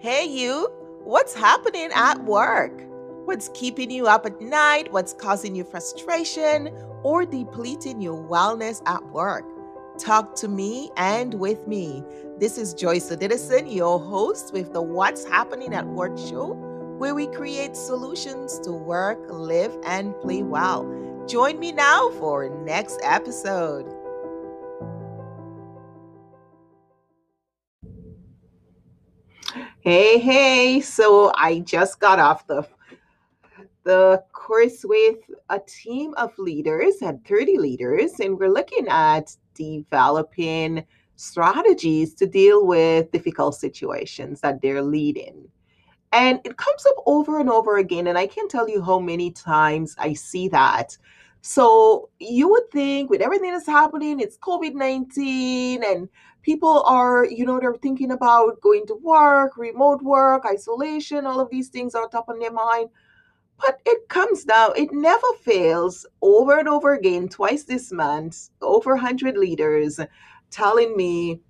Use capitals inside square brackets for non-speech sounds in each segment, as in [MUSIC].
Hey, you, what's happening at work? What's keeping you up at night? What's causing you frustration or depleting your wellness at work? Talk to me and with me. This is Joyce Odidison, your host with the What's Happening at Work show, where we create solutions to work, live, and play well. Join me now for next episode. Hey, hey. So I just got off the the course with a team of leaders, had 30 leaders, and we're looking at developing strategies to deal with difficult situations that they're leading. And it comes up over and over again. And I can't tell you how many times I see that. So you would think with everything that's happening, it's COVID 19 and people are, you know, they're thinking about going to work, remote work, isolation, all of these things are top on their mind. But it comes down, it never fails over and over again, twice this month, over 100 leaders telling me,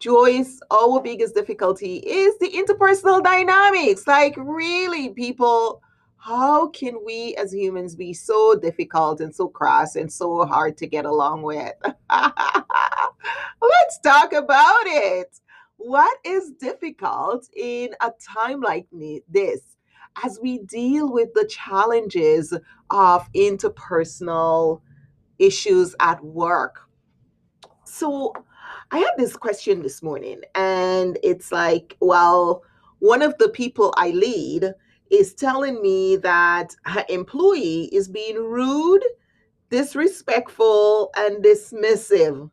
Joyce, our biggest difficulty is the interpersonal dynamics. Like, really, people, how can we as humans be so difficult and so cross and so hard to get along with? [LAUGHS] Let's talk about it. What is difficult in a time like this as we deal with the challenges of interpersonal issues at work? So, I had this question this morning, and it's like, well, one of the people I lead is telling me that her employee is being rude, disrespectful, and dismissive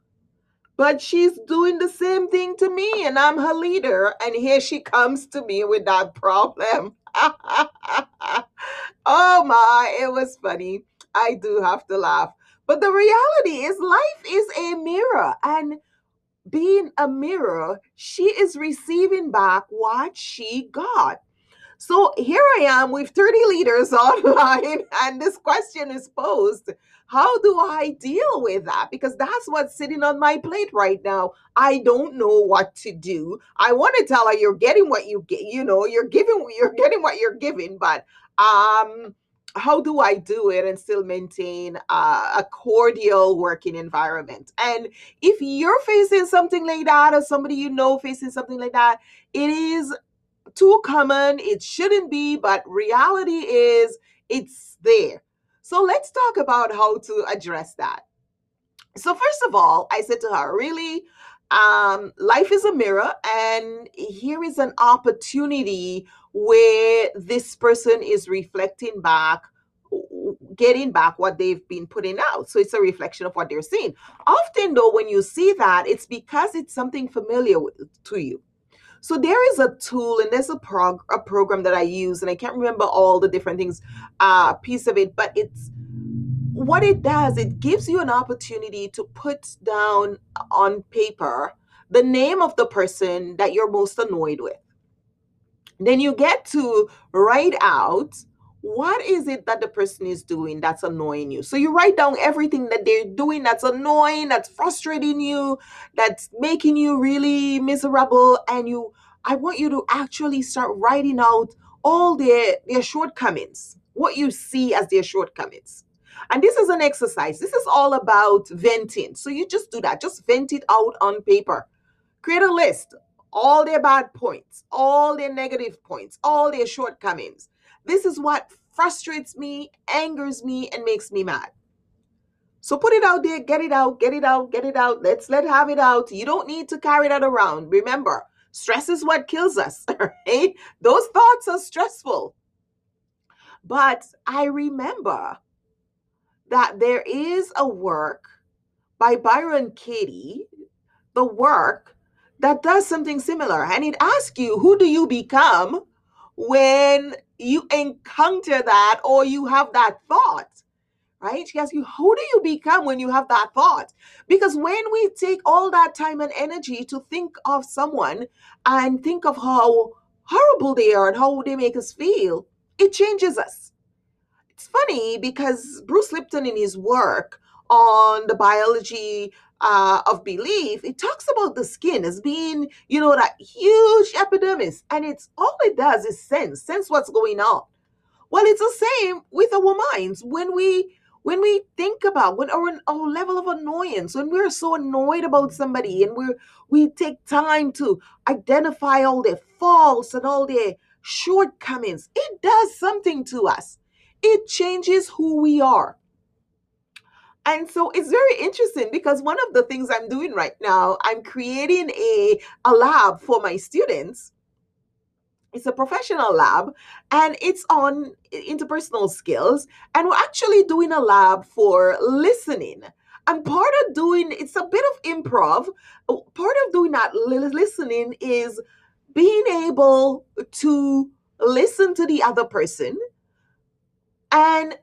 but she's doing the same thing to me and I'm her leader. And here she comes to me with that problem. [LAUGHS] oh my, it was funny. I do have to laugh. But the reality is, life is a mirror. And being a mirror, she is receiving back what she got. So here I am with 30 leaders [LAUGHS] online, and this question is posed how do I deal with that? Because that's what's sitting on my plate right now. I don't know what to do. I want to tell her you're getting what you get, you know, you're giving you're getting what you're giving, but um how do I do it and still maintain uh, a cordial working environment? And if you're facing something like that, or somebody you know facing something like that, it is too common. It shouldn't be, but reality is it's there. So let's talk about how to address that. So, first of all, I said to her, really, um, life is a mirror, and here is an opportunity where this person is reflecting back getting back what they've been putting out. So it's a reflection of what they're seeing. Often, though, when you see that, it's because it's something familiar to you. So there is a tool and there's a prog a program that I use, and I can't remember all the different things, uh, piece of it, but it's what it does, it gives you an opportunity to put down on paper the name of the person that you're most annoyed with. Then you get to write out what is it that the person is doing that's annoying you? So you write down everything that they're doing that's annoying, that's frustrating you, that's making you really miserable. And you, I want you to actually start writing out all their, their shortcomings, what you see as their shortcomings. And this is an exercise. This is all about venting. So you just do that. Just vent it out on paper. Create a list, all their bad points, all their negative points, all their shortcomings this is what frustrates me, angers me, and makes me mad. So put it out there, get it out, get it out, get it out. Let's let have it out. You don't need to carry that around. Remember, stress is what kills us, [LAUGHS] right? Those thoughts are stressful. But I remember that there is a work by Byron Katie, the work that does something similar. And it asks you, who do you become when you encounter that or you have that thought right? She asks you, who do you become when you have that thought? Because when we take all that time and energy to think of someone and think of how horrible they are and how they make us feel, it changes us. It's funny because Bruce Lipton, in his work on the biology uh, of belief, it talks about the skin as being, you know, that huge epidermis, and it's all it does is sense, sense what's going on. Well, it's the same with our minds. When we when we think about when our, our level of annoyance when we're so annoyed about somebody and we we take time to identify all their faults and all their shortcomings it does something to us. It changes who we are and so it's very interesting because one of the things i'm doing right now i'm creating a, a lab for my students it's a professional lab and it's on interpersonal skills. And we're actually doing a lab for listening. And part of doing it's a bit of improv. Part of doing that listening is being able to listen to the other person and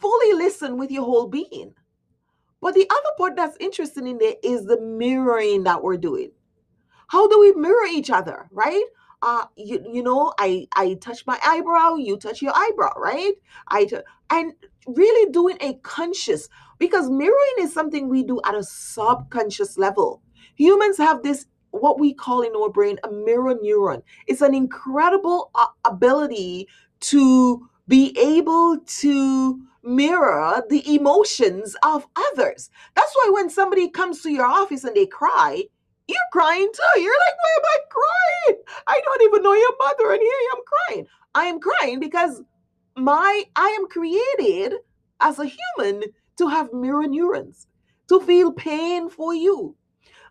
fully listen with your whole being. But the other part that's interesting in there is the mirroring that we're doing. How do we mirror each other, right? uh you you know i i touch my eyebrow you touch your eyebrow right i t- and really doing a conscious because mirroring is something we do at a subconscious level humans have this what we call in our brain a mirror neuron it's an incredible uh, ability to be able to mirror the emotions of others that's why when somebody comes to your office and they cry you're crying too. You're like, why am I crying? I don't even know your mother, and here I am crying. I am crying because my I am created as a human to have mirror neurons, to feel pain for you.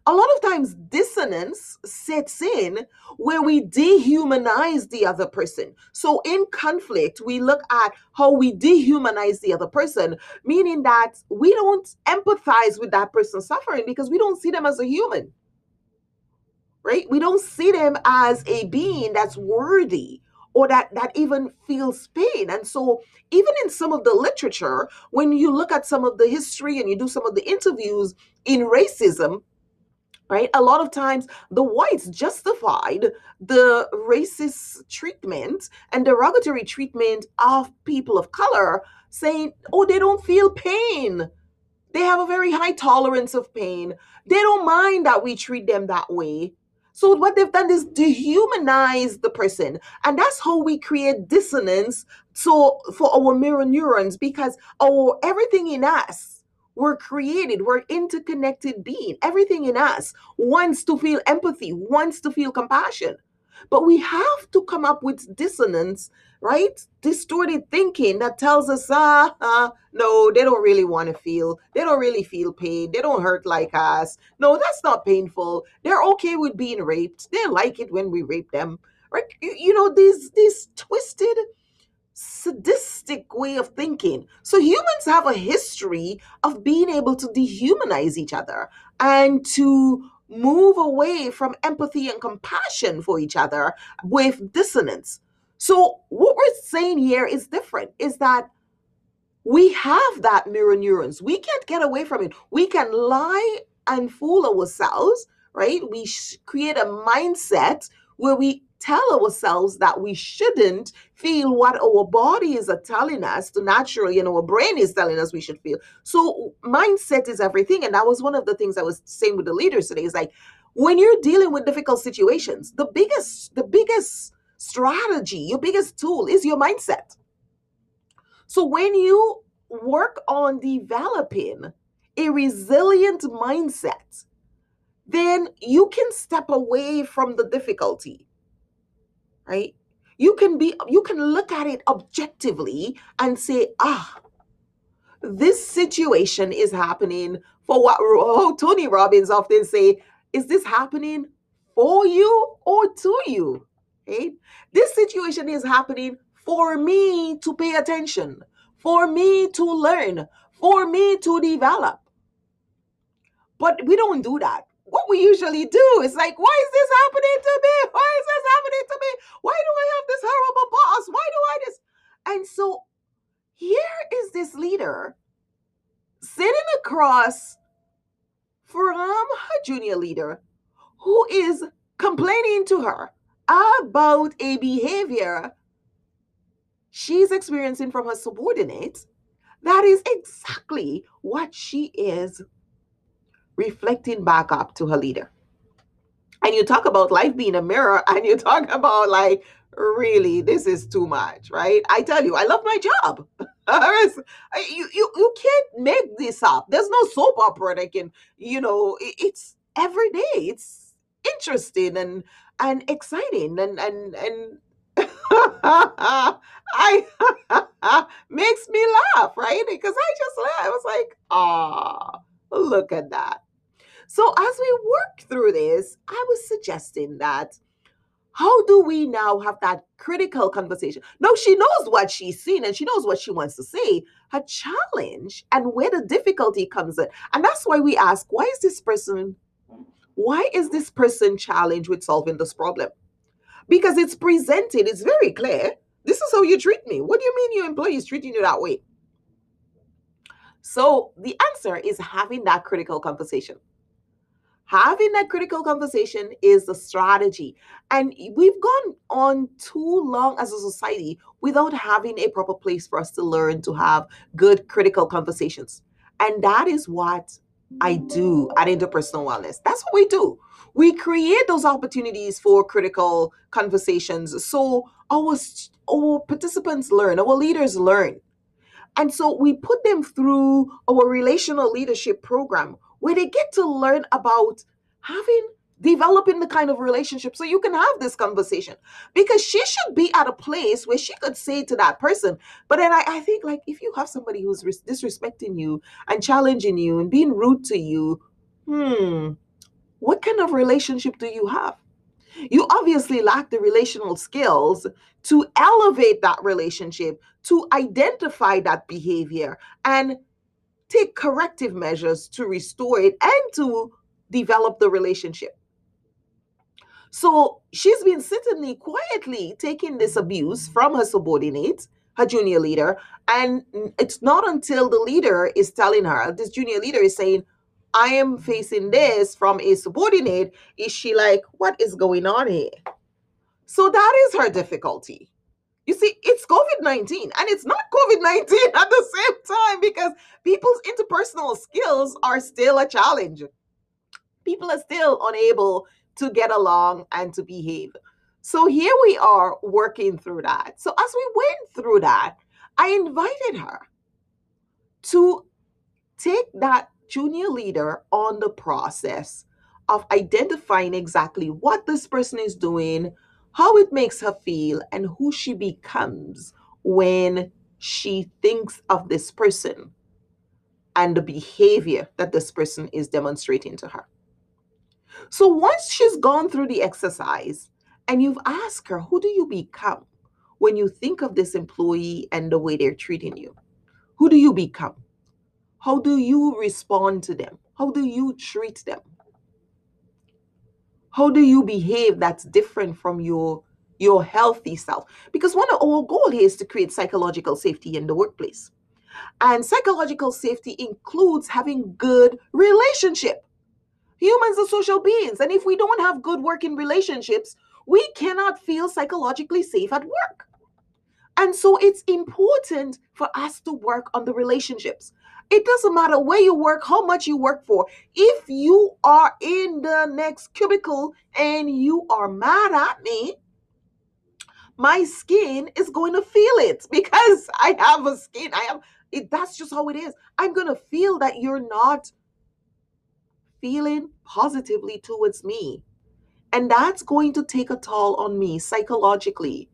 A lot of times dissonance sets in where we dehumanize the other person. So in conflict, we look at how we dehumanize the other person, meaning that we don't empathize with that person suffering because we don't see them as a human right? We don't see them as a being that's worthy or that that even feels pain. And so even in some of the literature, when you look at some of the history and you do some of the interviews in racism, right? A lot of times the whites justified the racist treatment and derogatory treatment of people of color saying, "Oh, they don't feel pain." They have a very high tolerance of pain. They don't mind that we treat them that way so what they've done is dehumanize the person. And that's how we create dissonance so for our mirror neurons because our everything in us we're created, we're interconnected being. Everything in us wants to feel empathy, wants to feel compassion. But we have to come up with dissonance, right? Distorted thinking that tells us, ah, ah, no, they don't really want to feel. They don't really feel pain. They don't hurt like us. No, that's not painful. They're okay with being raped. They like it when we rape them. Right? You know, these these twisted sadistic way of thinking. So humans have a history of being able to dehumanize each other and to move away from empathy and compassion for each other with dissonance. So, what we're saying here is different is that we have that mirror neurons. We can't get away from it. We can lie and fool ourselves, right? We create a mindset where we tell ourselves that we shouldn't feel what our bodies are telling us to naturally and our brain is telling us we should feel. So mindset is everything and that was one of the things i was saying with the leaders today is like when you're dealing with difficult situations the biggest the biggest strategy your biggest tool is your mindset. So when you work on developing a resilient mindset then you can step away from the difficulty right? You can be you can look at it objectively and say, ah, this situation is happening for what oh, Tony Robbins often say, is this happening for you or to you? Okay? This situation is happening for me to pay attention, for me to learn, for me to develop. But we don't do that what we usually do is like, why is this happening to me? Why is this happening to me? Why do I have this horrible boss? Why do I this? And so here is this leader sitting across from her junior leader who is complaining to her about a behavior she's experiencing from her subordinate that is exactly what she is reflecting back up to her leader. And you talk about life being a mirror, [LAUGHS] and you talk about like, really, this is too much, right? I tell you, I love my job. [LAUGHS] you, you, you can't make this up. There's no soap opera that can, you know, it's every day. It's interesting and and exciting and and and [LAUGHS] I makes me laugh, right? Because I just laugh. I was like, ah, look at that. So as we work through this, I was suggesting that how do we now have that critical conversation? No, she knows what she's seen and she knows what she wants to say. Her challenge and where the difficulty comes in. And that's why we ask, why is this person, why is this person challenged with solving this problem? Because it's presented, it's very clear. This is how you treat me. What do you mean your employee is treating you that way? So the answer is having that critical conversation having that critical conversation is the strategy. And we've gone on too long as a society without having a proper place for us to learn to have good critical conversations. And that is what I do at Interpersonal Wellness. That's what we do. We create those opportunities for critical conversations so our, our participants learn, our leaders learn. And so we put them through our relational leadership program where they get to learn about having developing the kind of relationship so you can have this conversation. Because she should be at a place where she could say to that person but then i, I think like if you have somebody who's res- disrespecting you and challenging you and being rude to you hmm what kind of relationship do you have? You obviously lack the relational skills to elevate that relationship to identify that behavior and take corrective measures to restore it and to develop the relationship. So she's been sitting quietly taking this abuse from her subordinate, her junior leader. And it's not until the leader is telling her, this junior leader is saying, I am facing this from a subordinate. Is she like, what is going on here? So that is her difficulty. You see, it's COVID 19 and it's not COVID 19 [LAUGHS] at the same time because people's interpersonal skills are still a challenge. People are still unable to get along and to behave. So here we are working through that. So as we went through that, I invited her to take that junior leader on the process of identifying exactly what this person is doing, how it makes her feel, and who she becomes when she thinks of this person and the behavior that this person is demonstrating to her. So once she's gone through the exercise and you've asked her, who do you become when you think of this employee and the way they're treating you? Who do you become? How do you respond to them? How do you treat them? How do you behave that's different from your your healthy self? Because one of our goal here is to create psychological safety in the workplace. And psychological safety includes having good relationship Humans are social beings. And if we don't have good working relationships, we cannot feel psychologically safe at work. And so it's important for us to work on the relationships. It doesn't matter where you work, how much you work for. If you are in the next cubicle and you are mad at me, my skin is going to feel it [LAUGHS] because I have a skin. I have it, that's just how it is. I'm going to feel that you're not feeling positively towards me. And that's going to take a toll on me psychologically,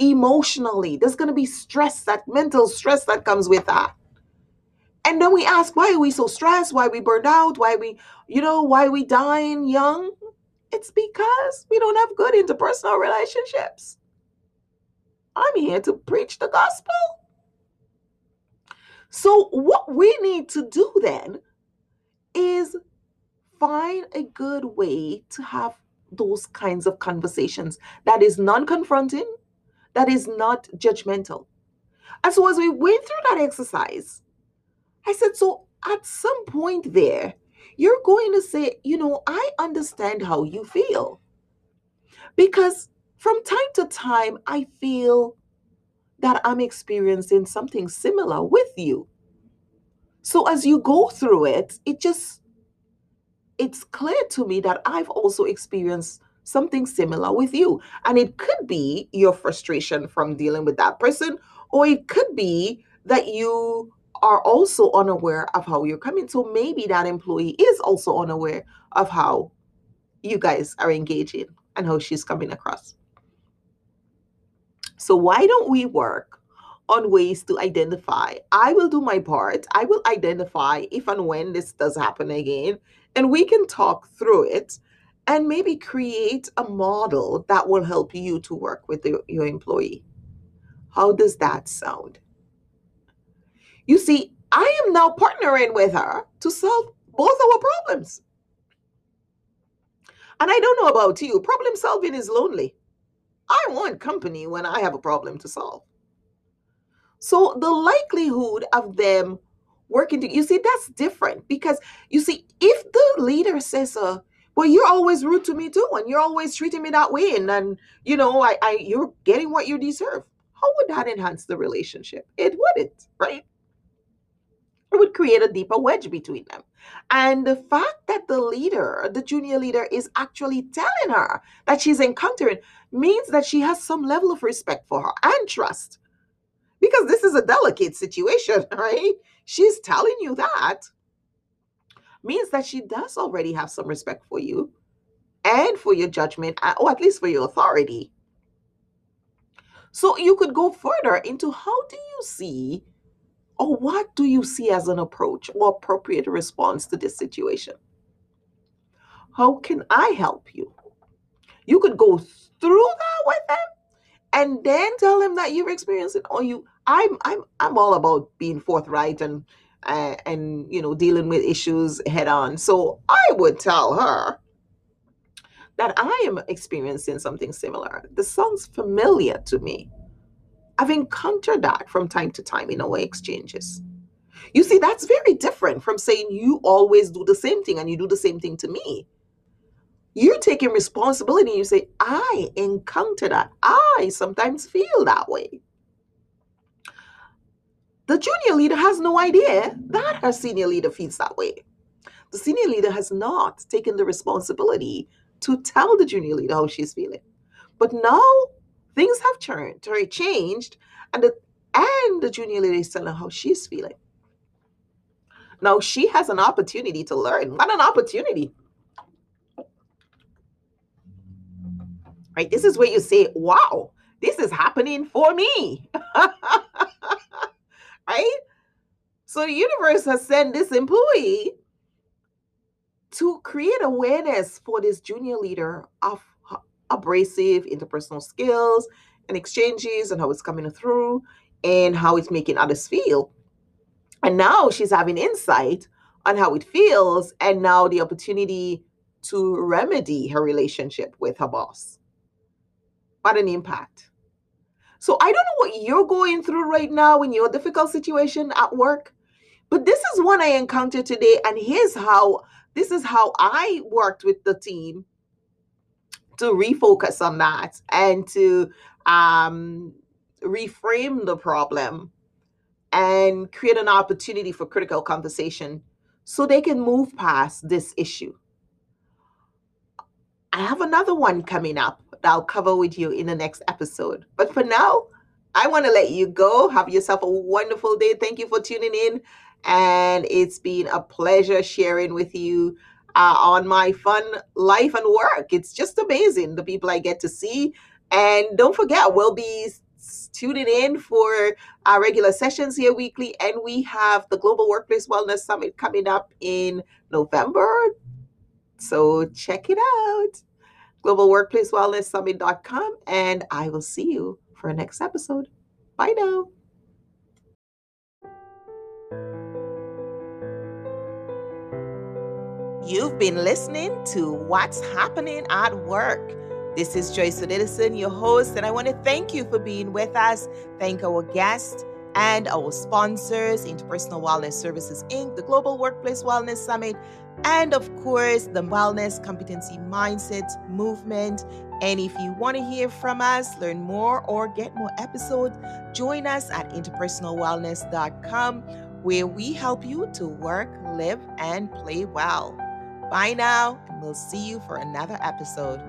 emotionally. There's going to be stress, that mental stress that comes with that. And then we ask, why are we so stressed? Why we burned out? Why we, you know, why we dying young? It's because we don't have good interpersonal relationships. I'm here to preach the gospel. So, what we need to do then is find a good way to have those kinds of conversations that is non confronting, that is not judgmental. And so, as we went through that exercise, I said, So at some point there, you're going to say, You know, I understand how you feel. Because from time to time, I feel that I'm experiencing something similar with you. So as you go through it, it just it's clear to me that I've also experienced something similar with you. And it could be your frustration from dealing with that person, or it could be that you are also unaware of how you're coming. So maybe that employee is also unaware of how you guys are engaging and how she's coming across. So why don't we work on ways to identify? I will do my part. I will identify if and when this does happen again, and we can talk through it and maybe create a model that will help you to work with the, your employee. How does that sound? You see, I am now partnering with her to solve both our problems. And I don't know about you, problem solving is lonely. I want company when I have a problem to solve. So the likelihood of them working to you see that's different because you see if the leader says uh well you're always rude to me too and you're always treating me that way and then you know I, I you're getting what you deserve how would that enhance the relationship it wouldn't right it would create a deeper wedge between them. And the fact that the leader, the junior leader, is actually telling her that she's encountering means that she has some level of respect for her and trust. Because this is a delicate situation, [LAUGHS] right? She's telling you that means that she does already have some respect for you and for your judgment, or at least for your authority. So you could go further into how do you see or what do you see as an approach or appropriate response to this situation? How can I help you? You could go through that with them and then tell them that you're experiencing or you I'm I'm I'm all about being forthright and uh, and you know dealing with issues head on. So I would tell her that I am experiencing something similar. This sounds familiar to me. I've encountered that from time to time in our exchanges. You see, that's very different from saying you always do the same thing and you do the same thing to me. You're taking responsibility. You say, I encounter that. I sometimes feel that way. The junior leader has no idea that her senior leader feels that way. The senior leader has not taken the responsibility to tell the junior leader how she's feeling. But now things have turned, or changed, and the and the junior leader is telling how she's feeling. Now she has an opportunity to learn. What an opportunity. Right? This is where you say, wow, this is happening for me. [LAUGHS] right? So the universe has sent this employee to create awareness for this junior leader of abrasive interpersonal skills and exchanges and how it's coming through and how it's making others feel. And now she's having insight on how it feels and now the opportunity to remedy her relationship with her boss. What an impact. So I don't know what you're going through right now in your difficult situation at work, but this is one I encountered today and here's how this is how I worked with the team to refocus on that and to um, reframe the problem and create an opportunity for critical conversation so they can move past this issue. I have another one coming up that I'll cover with you in the next episode. But for now, I want to let you go. Have yourself a wonderful day. Thank you for tuning in. And it's been a pleasure sharing with you uh, on my fun life and work. It's just amazing the people I get to see. And don't forget, we'll be tuning in for our regular sessions here weekly. And we have the Global Workplace Wellness Summit coming up in November. So check it out globalworkplacewellnesssummit.com. And I will see you for our next episode. Bye now. You've been listening to What's Happening at Work. This is Joyce Odidison, your host, and I want to thank you for being with us. Thank our guests and our sponsors, Interpersonal Wellness Services Inc., the Global Workplace Wellness Summit, and of course, the Wellness Competency Mindset Movement. And if you want to hear from us, learn more, or get more episodes, join us at interpersonalwellness.com, where we help you to work, live, and play well. Bye now, and we'll see you for another episode.